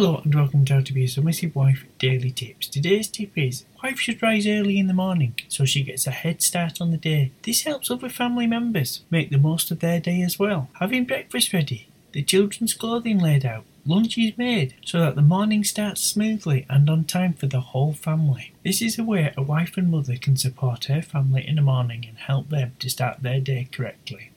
Hello and welcome to to Be a Submissive Wife Daily Tips. Today's tip is wife should rise early in the morning so she gets a head start on the day. This helps other family members make the most of their day as well. Having breakfast ready, the children's clothing laid out, lunch is made so that the morning starts smoothly and on time for the whole family. This is a way a wife and mother can support her family in the morning and help them to start their day correctly.